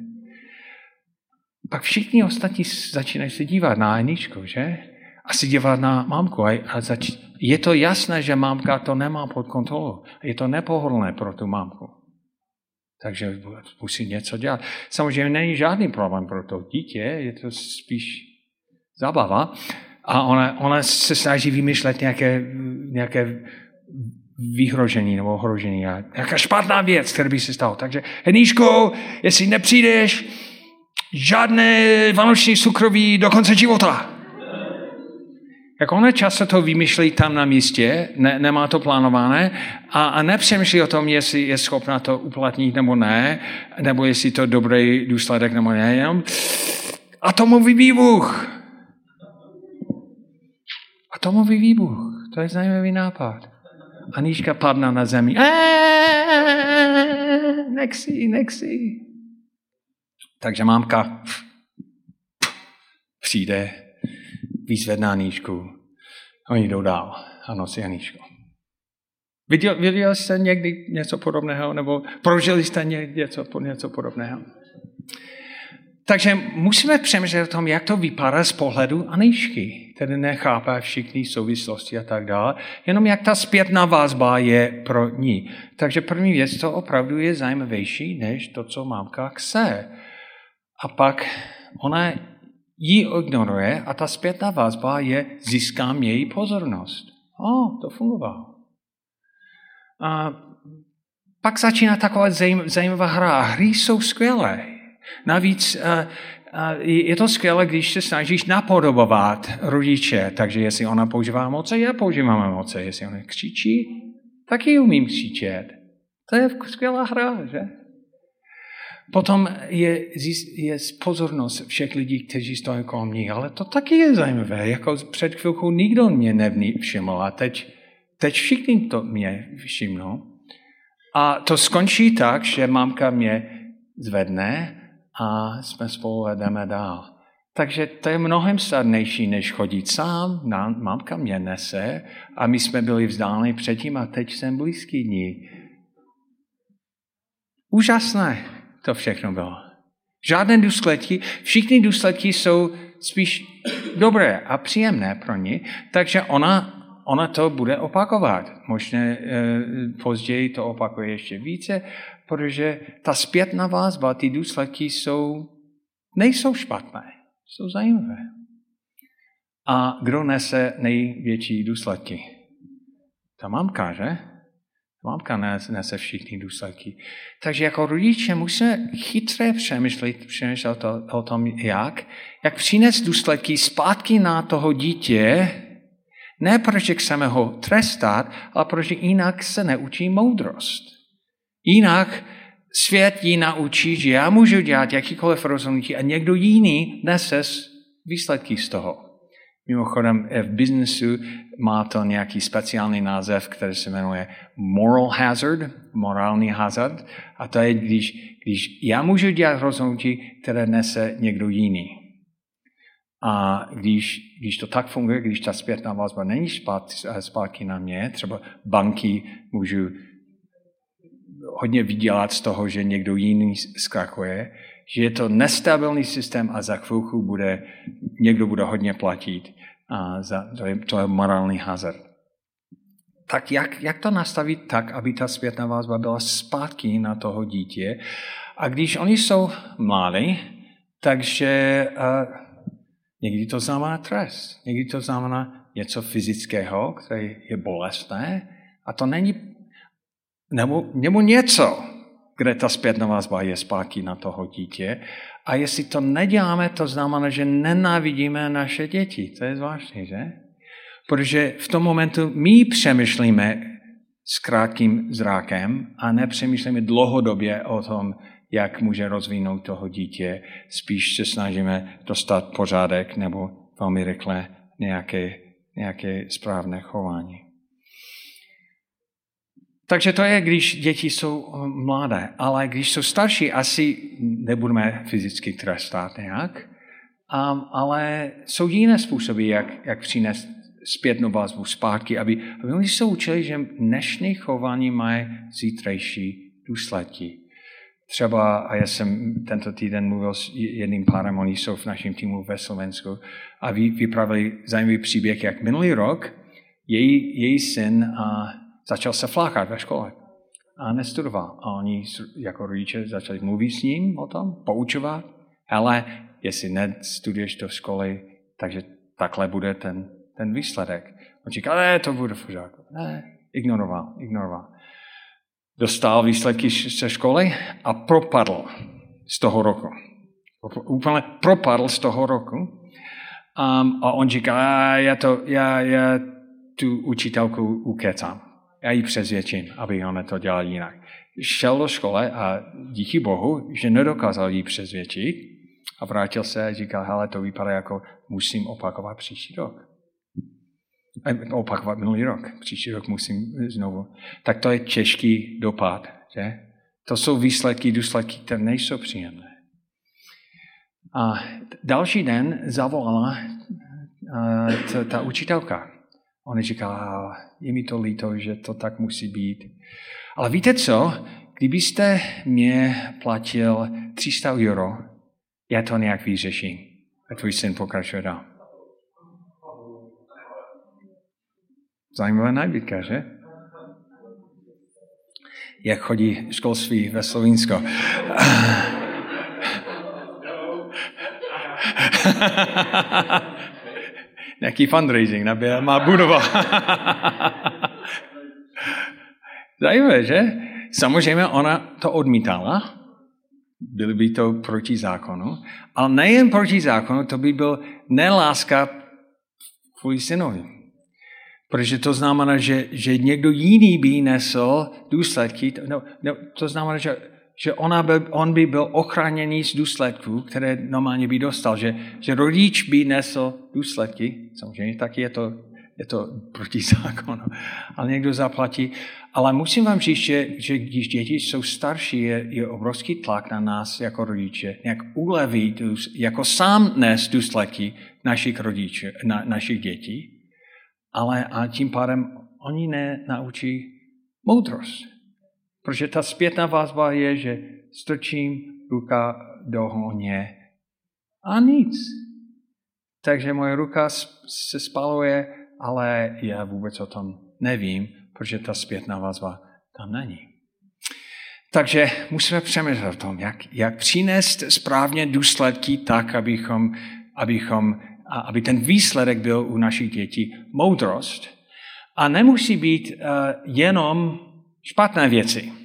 Pak všichni ostatní začínají se dívat na Aničku, že? A se dívat na mámku. A, zač- je to jasné, že mámka to nemá pod kontrolou. Je to nepohodlné pro tu mámku. Takže musí něco dělat. Samozřejmě není žádný problém pro to dítě, je to spíš zabava. A ona, ona se snaží vymýšlet nějaké, nějaké vyhrožení nebo ohrožení. Nějaká špatná věc, která by se stala. Takže, Heníško, jestli nepřijdeš, žádné vánoční cukroví do konce života. Jak ona často to vymýšlí tam na místě, ne, nemá to plánované a, a nepřemýšlí o tom, jestli je schopná to uplatnit nebo ne, nebo jestli to dobrý důsledek nebo ne, jenom atomový výbuch. Atomový výbuch, to je zajímavý nápad. Anička padne na zemi. Nechci, nechci. Takže mámka přijde, vyzvedne Aníčku. Oni jdou dál a nosí Aníčku. Viděl, viděl jste někdy něco podobného, nebo prožili jste něco, něco podobného? Takže musíme přemýšlet o tom, jak to vypadá z pohledu Aničky, tedy nechápe všechny souvislosti a tak dále, jenom jak ta zpětná vazba je pro ní. Takže první věc, to opravdu je zajímavější, než to, co mámka chce. A pak ona ji ignoruje a ta zpětná vazba je, získám její pozornost. O, to fungovalo. A pak začíná taková zajímavá hra. Hry jsou skvělé. Navíc je to skvělé, když se snažíš napodobovat rodiče. Takže jestli ona používá moce, já používám moce. Jestli ona křičí, taky umím křičet. To je skvělá hra, že? Potom je, je pozornost všech lidí, kteří stojí kolem ní, ale to taky je zajímavé. Jako před chvilkou nikdo mě nevšiml a teď, teď všichni to mě všimnou. A to skončí tak, že mámka mě zvedne a jsme spolu jdeme dál. Takže to je mnohem snadnější, než chodit sám. Mamka mě nese a my jsme byli vzdáleni předtím a teď jsem blízký ní. Úžasné to všechno bylo. Žádné důsledky, všichni důsledky jsou spíš dobré a příjemné pro ní, takže ona, ona to bude opakovat. Možná e, později to opakuje ještě více, protože ta zpětná vazba, ty důsledky jsou, nejsou špatné, jsou zajímavé. A kdo nese největší důsledky? Ta mamka, že? Mamka nese všichni důsledky. Takže jako rodiče musíme chytře přemýšlet, přemýšlet o, o tom, jak, jak přinést důsledky zpátky na toho dítě, ne protože chceme ho trestat, ale protože jinak se neučí moudrost. Jinak svět ji naučí, že já můžu dělat jakýkoliv rozhodnutí a někdo jiný nese výsledky z toho. Mimochodem v biznesu má to nějaký speciální název, který se jmenuje moral hazard, morální hazard. A to je, když, když já můžu dělat rozhodnutí, které nese někdo jiný. A když, když to tak funguje, když ta zpětná vazba není zpátky na mě, třeba banky můžu hodně vydělat z toho, že někdo jiný zkrachuje, že je to nestabilní systém a za chvilku bude, někdo bude hodně platit. A za, to, je, to je morální hazard. Tak jak, jak to nastavit tak, aby ta zpětná vazba byla zpátky na toho dítě? A když oni jsou mladí, takže uh, někdy to znamená trest, někdy to znamená něco fyzického, které je bolestné, a to není, nebo, nebo něco, kde ta zpětná vazba je zpátky na toho dítě. A jestli to neděláme, to znamená, že nenávidíme naše děti. To je zvláštní, že? Protože v tom momentu my přemýšlíme s krátkým zrákem a nepřemýšlíme dlouhodobě o tom, jak může rozvinout toho dítě. Spíš se snažíme dostat pořádek nebo velmi rychle nějaké, nějaké správné chování. Takže to je, když děti jsou eh, mladé. Ale když jsou starší, asi nebudeme fyzicky trestat nějak. Um, ale jsou jiné způsoby, jak, jak přinést zpětnou vazbu zpátky, aby, aby oni se učili, že dnešní chování mají zítřejší důsledky. Třeba, a já jsem tento týden mluvil s jedným párem, oni jsou v našem týmu ve Slovensku, a vypravili zajímavý příběh, jak minulý rok její, její syn a začal se flákat ve škole a nestudoval. A oni jako rodiče začali mluvit s ním o tom, poučovat, ale jestli nestuduješ do školy, takže takhle bude ten, ten výsledek. On říkal, ne, to bude v pořádku. Ne, ignoroval, ignoroval. Dostal výsledky ze školy a propadl z toho roku. Úplně propadl z toho roku. Um, a on říká, já, to, já, já tu učitelku ukecám já ji přesvědčím, aby ona to dělal jinak. Šel do školy a díky Bohu, že nedokázal jí přesvědčit a vrátil se a říkal, hele, to vypadá jako musím opakovat příští rok. Opakovat minulý rok. Příští rok musím znovu. Tak to je těžký dopad. Že? To jsou výsledky, důsledky, které nejsou příjemné. A další den zavolala ta učitelka. On říkal, je mi to líto, že to tak musí být. Ale víte co? Kdybyste mě platil 300 euro, já to nějak vyřeším. A tvůj syn pokračuje dál. Zajímavá nabídka, že? Jak chodí školství ve Slovinsko. nějaký fundraising, nabě, má budova. Zajímavé, že? Samozřejmě ona to odmítala, byly by to proti zákonu, ale nejen proti zákonu, to by byl neláska kvůli synovi. Protože to znamená, že, že někdo jiný by nesl důsledky. No, no, to znamená, že že ona by, on by byl ochráněný z důsledků, které normálně by dostal, že, že rodič by nesl důsledky, samozřejmě taky je to je to proti zákonu, ale někdo zaplatí. Ale musím vám říct, že, že když děti jsou starší, je, je obrovský tlak na nás jako rodiče, jak ulevit, jako sám dnes důsledky našich rodičů, na, našich dětí, ale a tím pádem oni nenaučí moudrost. Protože ta zpětná vazba je, že strčím ruka do honě a nic. Takže moje ruka se spaluje, ale já vůbec o tom nevím, protože ta zpětná vazba tam není. Takže musíme přemýšlet o tom, jak, jak přinést správně důsledky tak, abychom, abychom, aby ten výsledek byl u našich dětí moudrost. A nemusí být uh, jenom špatné věci.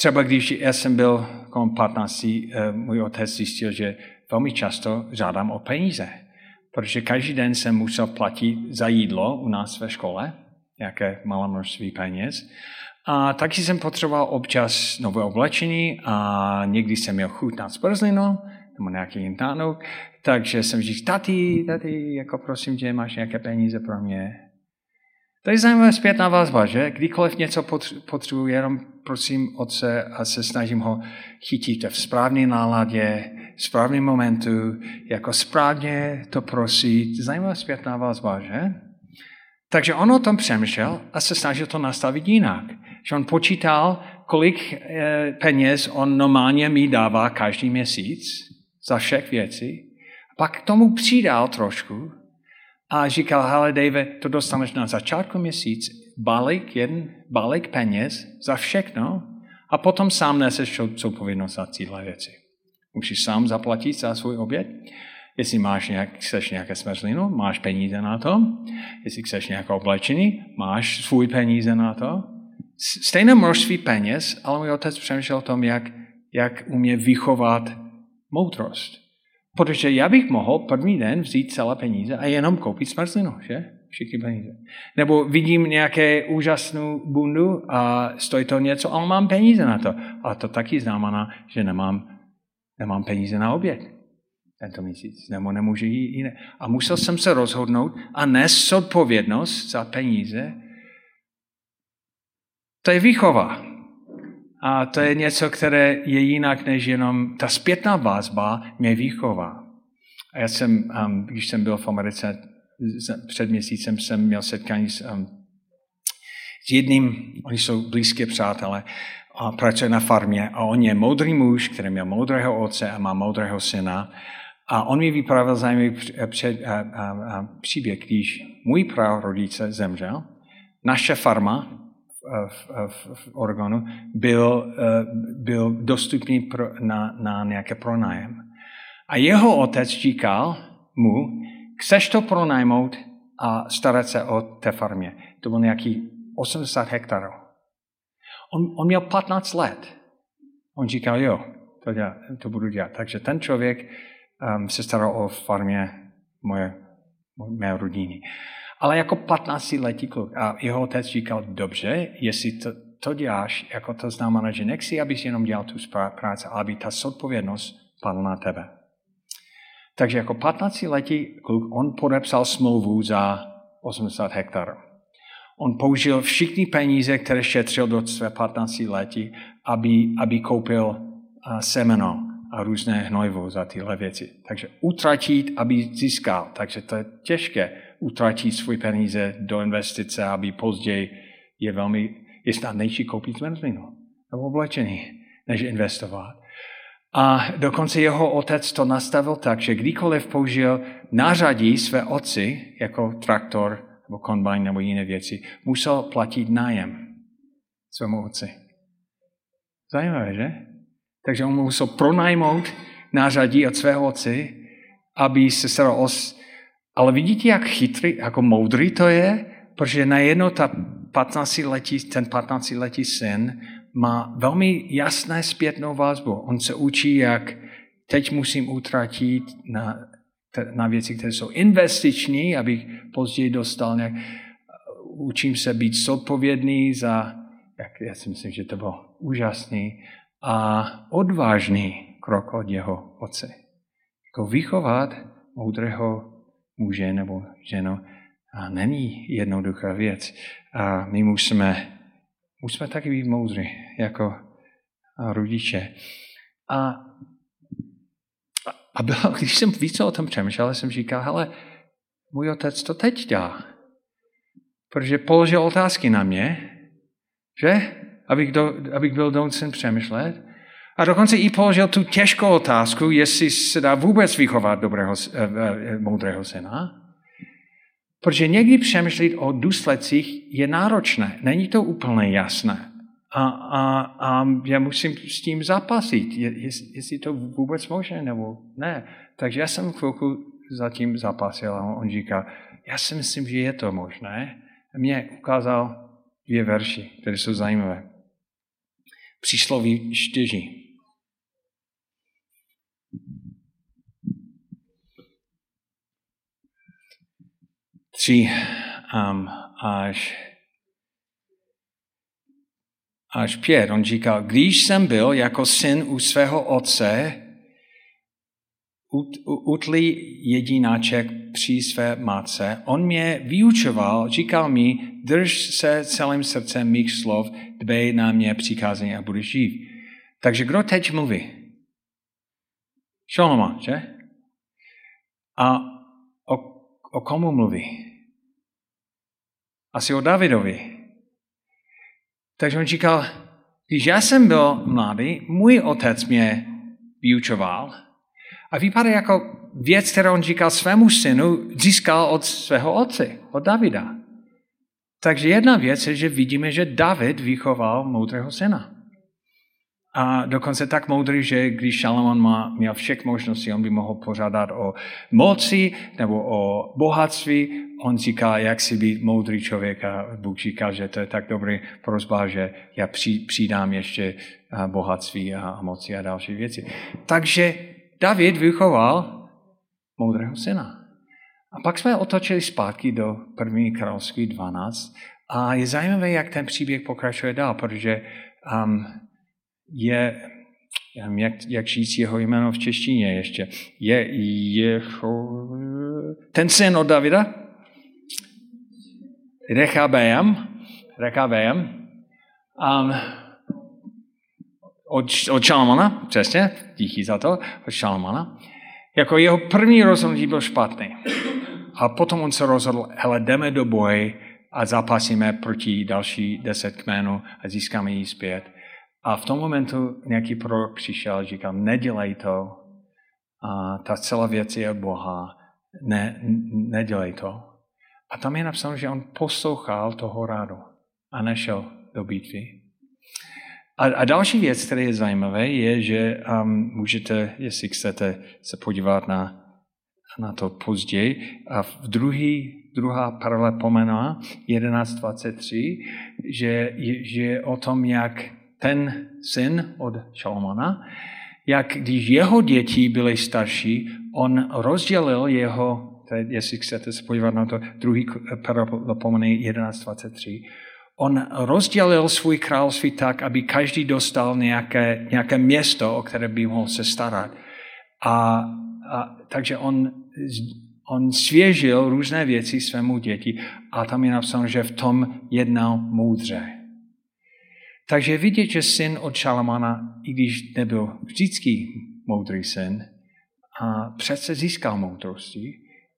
Třeba když já jsem byl kolem 15, uh, můj otec zjistil, že velmi často žádám o peníze protože každý den jsem musel platit za jídlo u nás ve škole, nějaké malé množství peněz. A taky jsem potřeboval občas nové oblečení a někdy jsem měl chutnat zmrzlinu nebo nějaký jiný takže jsem říkal, tati, tati, jako prosím tě, máš nějaké peníze pro mě? To je zajímavá zpětná vazba, že? Kdykoliv něco potřebuji, jenom prosím otce a se snažím ho chytit v správné náladě, v správném momentu, jako správně to prosit. Zajímavá zpětná vazba, že? Takže on o tom přemýšlel a se snažil to nastavit jinak. Že on počítal, kolik eh, peněz on normálně mi dává každý měsíc za všech věcí. Pak k tomu přidal trošku a říkal, hele David, to dostaneš na začátku měsíc, balík, jeden balík peněz za všechno a potom sám neseš zodpovědnost za cíle věci. Musíš sám zaplatit za svůj oběd. Jestli máš nějak, chceš nějaké smrzlinu, máš peníze na to. Jestli chceš nějaké oblečení, máš svůj peníze na to. Stejné množství peněz, ale můj otec přemýšlel o tom, jak, jak umí vychovat moudrost. Protože já bych mohl první den vzít celé peníze a jenom koupit smrzlinu, že? Všichni peníze. Nebo vidím nějaké úžasnou bundu a stojí to něco, ale mám peníze na to. A to taky znamená, že nemám, nemám peníze na oběd tento měsíc, nebo nemůžu jít jiné. A musel jsem se rozhodnout a nést odpovědnost za peníze. To je výchova. A to je něco, které je jinak než jenom ta zpětná vazba mě výchova. A já jsem, um, když jsem byl v Americe před měsícem, jsem měl setkání s, um, s jedním, oni jsou blízké přátelé, a pracuje na farmě a on je moudrý muž, který měl moudrého otce a má moudrého syna. A on mi vyprávěl zajímavý před, a, a, a příběh, když můj prarodice zemřel, naše farma v, v, v Oregonu byl, eh, byl dostupný pro, na, na nějaké pronájem. A jeho otec říkal mu, chceš to pronajmout a starat se o té farmě. To byl nějaký 80 hektarů. On, on měl 15 let. On říkal, jo, to, dělá, to budu dělat. Takže ten člověk um, se staral o farmě moje, mé rodiny. Ale jako 15 letý kluk. A jeho otec říkal, dobře, jestli to, to děláš, jako to znamená, že nechci, abys jenom dělal tu práci, ale aby ta zodpovědnost padla na tebe. Takže jako 15 letý kluk, on podepsal smlouvu za 80 hektarů. On použil všechny peníze, které šetřil do své 15 letí, aby, aby koupil semeno a různé hnojivo za tyhle věci. Takže utratit, aby získal. Takže to je těžké utratit svůj peníze do investice, aby později je velmi, je snadnější koupit zmrzlinu nebo oblečení, než investovat. A dokonce jeho otec to nastavil tak, že kdykoliv použil nářadí své otci, jako traktor nebo kombajn nebo jiné věci, musel platit nájem svému otci. Zajímavé, že? Takže on musel pronajmout nářadí od svého otci, aby se staral. Ale vidíte, jak chytrý, jako moudrý to je? Protože najednou ta 15 letí, ten 15 letý syn má velmi jasné zpětnou vazbu. On se učí, jak teď musím utratit na, na věci, které jsou investiční, abych později dostal nějak... Učím se být zodpovědný za, jak já si myslím, že to bylo úžasný, a odvážný krok od jeho otce. Jako vychovat moudrého muže nebo ženu a není jednoduchá věc. A my musíme, musíme taky být moudří jako rodiče. A, a bylo, když jsem více o tom přemýšlel, jsem říkal, hele, můj otec to teď dělá. Protože položil otázky na mě, že? Abych, do, abych byl donucen přemýšlet. A dokonce i položil tu těžkou otázku, jestli se dá vůbec vychovat dobrého, eh, eh, moudrého syna. Protože někdy přemýšlet o důsledcích je náročné. Není to úplně jasné. A, a, a já musím s tím zapasit, je, jestli to vůbec možné nebo ne. Takže já jsem chvilku zatím zapasil a on říká, já si myslím, že je to možné. A mě ukázal dvě verši, které jsou zajímavé. Přísloví čtyři. Tři um, až, až pět. On říkal, když jsem byl jako syn u svého otce, utlý jedináček při své matce. On mě vyučoval, říkal mi, drž se celým srdcem mých slov, dbej na mě přikázání a budeš živ. Takže kdo teď mluví? Šaloma, že? A o, o komu mluví? Asi o Davidovi. Takže on říkal, když já jsem byl mladý, můj otec mě vyučoval, a vypadá jako věc, kterou on říkal svému synu, získal od svého otce, od Davida. Takže jedna věc je, že vidíme, že David vychoval moudrého syna. A dokonce tak moudrý, že když Šalamon má, měl všech možností, on by mohl pořádat o moci nebo o bohatství. On říká, jak si být moudrý člověk a Bůh říká, že to je tak dobrý prozba, že já přidám ještě bohatství a moci a další věci. Takže David vychoval moudrého syna. A pak jsme otočili zpátky do první království 12 a je zajímavé, jak ten příběh pokračuje dál, protože um, je, jak, jak říct jeho jméno v češtině ještě, je jeho, ten syn od Davida, Rechabeam, Rechabeam, um, od, od Šalmana, přesně, díky za to, od Šalmana, jako jeho první rozhodnutí byl špatný. A potom on se rozhodl, hele, jdeme do boje a zapasíme proti další deset kmenů a získáme ji zpět. A v tom momentu nějaký prorok přišel a říkal, nedělej to, a ta celá věc je Boha, ne, nedělej to. A tam je napsáno, že on poslouchal toho rádu a nešel do bitvy. A, a další věc, která je zajímavé, je, že um, můžete, jestli chcete se podívat na, na to později, a v druhý, druhá paralela pomená 11.23, že, že o tom, jak ten syn od Šalomona, jak když jeho děti byly starší, on rozdělil jeho, jestli chcete se podívat na to, druhý paralela pomená 11.23, on rozdělil svůj království tak, aby každý dostal nějaké, nějaké město, o které by mohl se starat. A, a takže on, on svěžil různé věci svému děti a tam je napsáno, že v tom jednal moudře. Takže vidět, že syn od Šalamana, i když nebyl vždycky moudrý syn, a přece získal moudrosti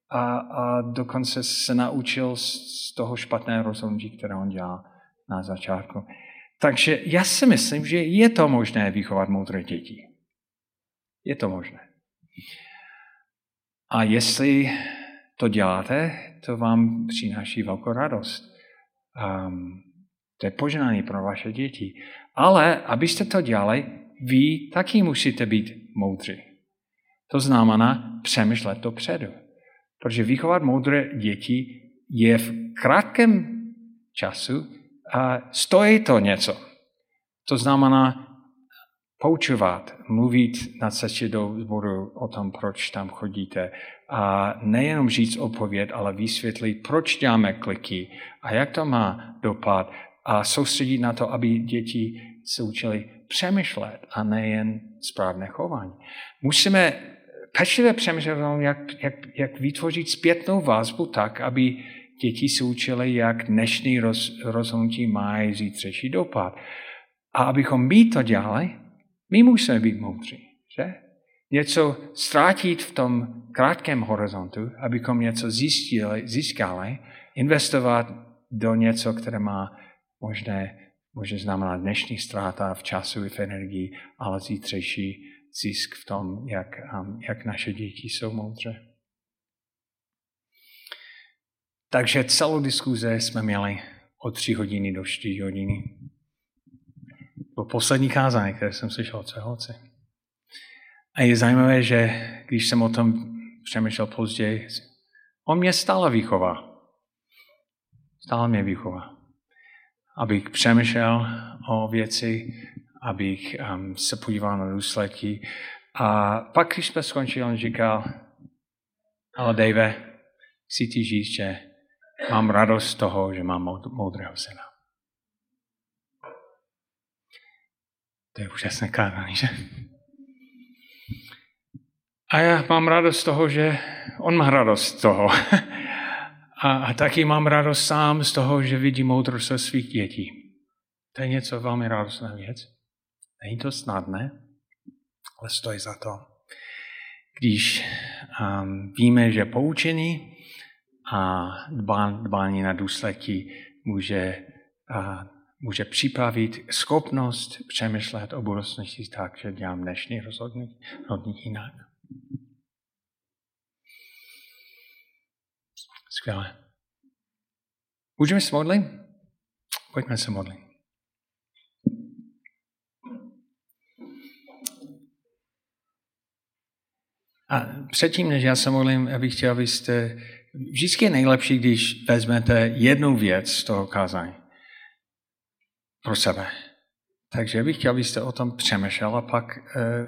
a, a dokonce se naučil z toho špatného rozhodnutí, které on dělal na začátku. Takže já si myslím, že je to možné vychovat moudré děti. Je to možné. A jestli to děláte, to vám přináší velkou radost. Um, to je požehnání pro vaše děti. Ale abyste to dělali, vy taky musíte být moudří. To znamená přemýšlet dopředu. Protože vychovat moudré děti je v krátkém času a stojí to něco. To znamená poučovat, mluvit na cestě do sboru o tom, proč tam chodíte. A nejenom říct odpověď, ale vysvětlit, proč děláme kliky a jak to má dopad. A soustředit na to, aby děti se učili přemýšlet a nejen správné chování. Musíme pečlivě přemýšlet jak, jak, jak vytvořit zpětnou vazbu tak, aby děti se učili, jak dnešní roz, rozhodnutí mají zítřejší dopad. A abychom my to dělali, my musíme být moudří, že? Něco ztratit v tom krátkém horizontu, abychom něco zjistili, získali, investovat do něco, které má možné, možná znamená dnešní ztráta v času i v energii, ale zítřejší zisk v tom, jak, um, jak naše děti jsou moudře. Takže celou diskuze jsme měli od tři hodiny do čtyři hodiny. Po poslední kázání, které jsem slyšel od svého otce. A je zajímavé, že když jsem o tom přemýšlel později, on mě stále vychová. Stále mě vychová. Abych přemýšlel o věci, abych um, se podíval na důsledky. A pak, když jsme skončili, on říkal, ale Dave, chci ti říct, že mám radost z toho, že mám moudrého syna. To je úžasné kázání, že? A já mám radost z toho, že on má radost z toho. A, a taky mám radost sám z toho, že vidí moudrost svých dětí. To je něco velmi radostná věc. Není to snadné, ale stojí za to. Když um, víme, že poučení a dbání na důsledky může, uh, může připravit schopnost přemýšlet o budoucnosti tak, že dělám dnešní rozhodnutí jinak. Skvěle. Můžeme se modlit? Pojďme se modlit. A předtím, než já se modlím, já bych chtěl, abyste... Vždycky je nejlepší, když vezmete jednu věc z toho kázání pro sebe. Takže bych chtěl, abyste o tom přemýšlel a pak eh,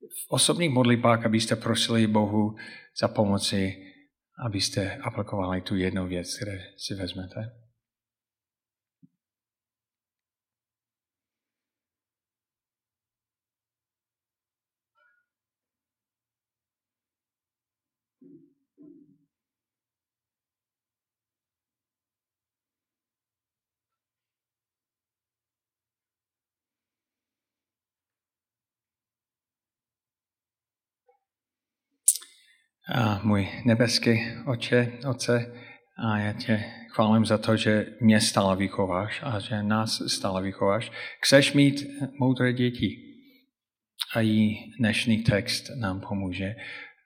v osobních modlitbách, abyste prosili Bohu za pomoci abyste aplikovali tu jednu věc, které si vezmete. A můj nebeský oče, oce, a já tě chválím za to, že mě stále vychováš a že nás stále vychováš. Chceš mít moudré děti. A i dnešní text nám pomůže.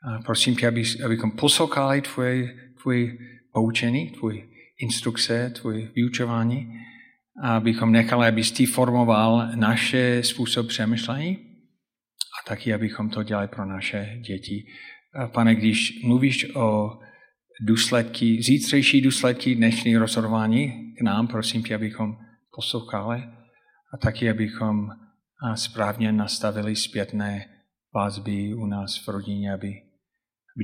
A prosím tě, aby, abychom poslouchali tvoje, tvoje poučení, tvoje instrukce, tvoje vyučování, a abychom nechali, abys ty formoval naše způsob přemýšlení a taky, abychom to dělali pro naše děti. Pane, když mluvíš o důsledky, zítřejší důsledky dnešní rozhodování k nám, prosím tě, abychom poslouchali a taky, abychom správně nastavili zpětné vazby u nás v rodině, aby,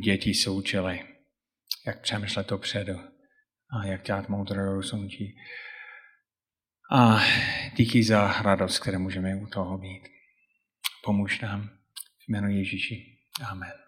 děti se učili, jak přemýšlet to předu a jak dělat moudré rozhodnutí. A díky za radost, které můžeme u toho mít. Pomůž nám v jménu Ježíši. Amen.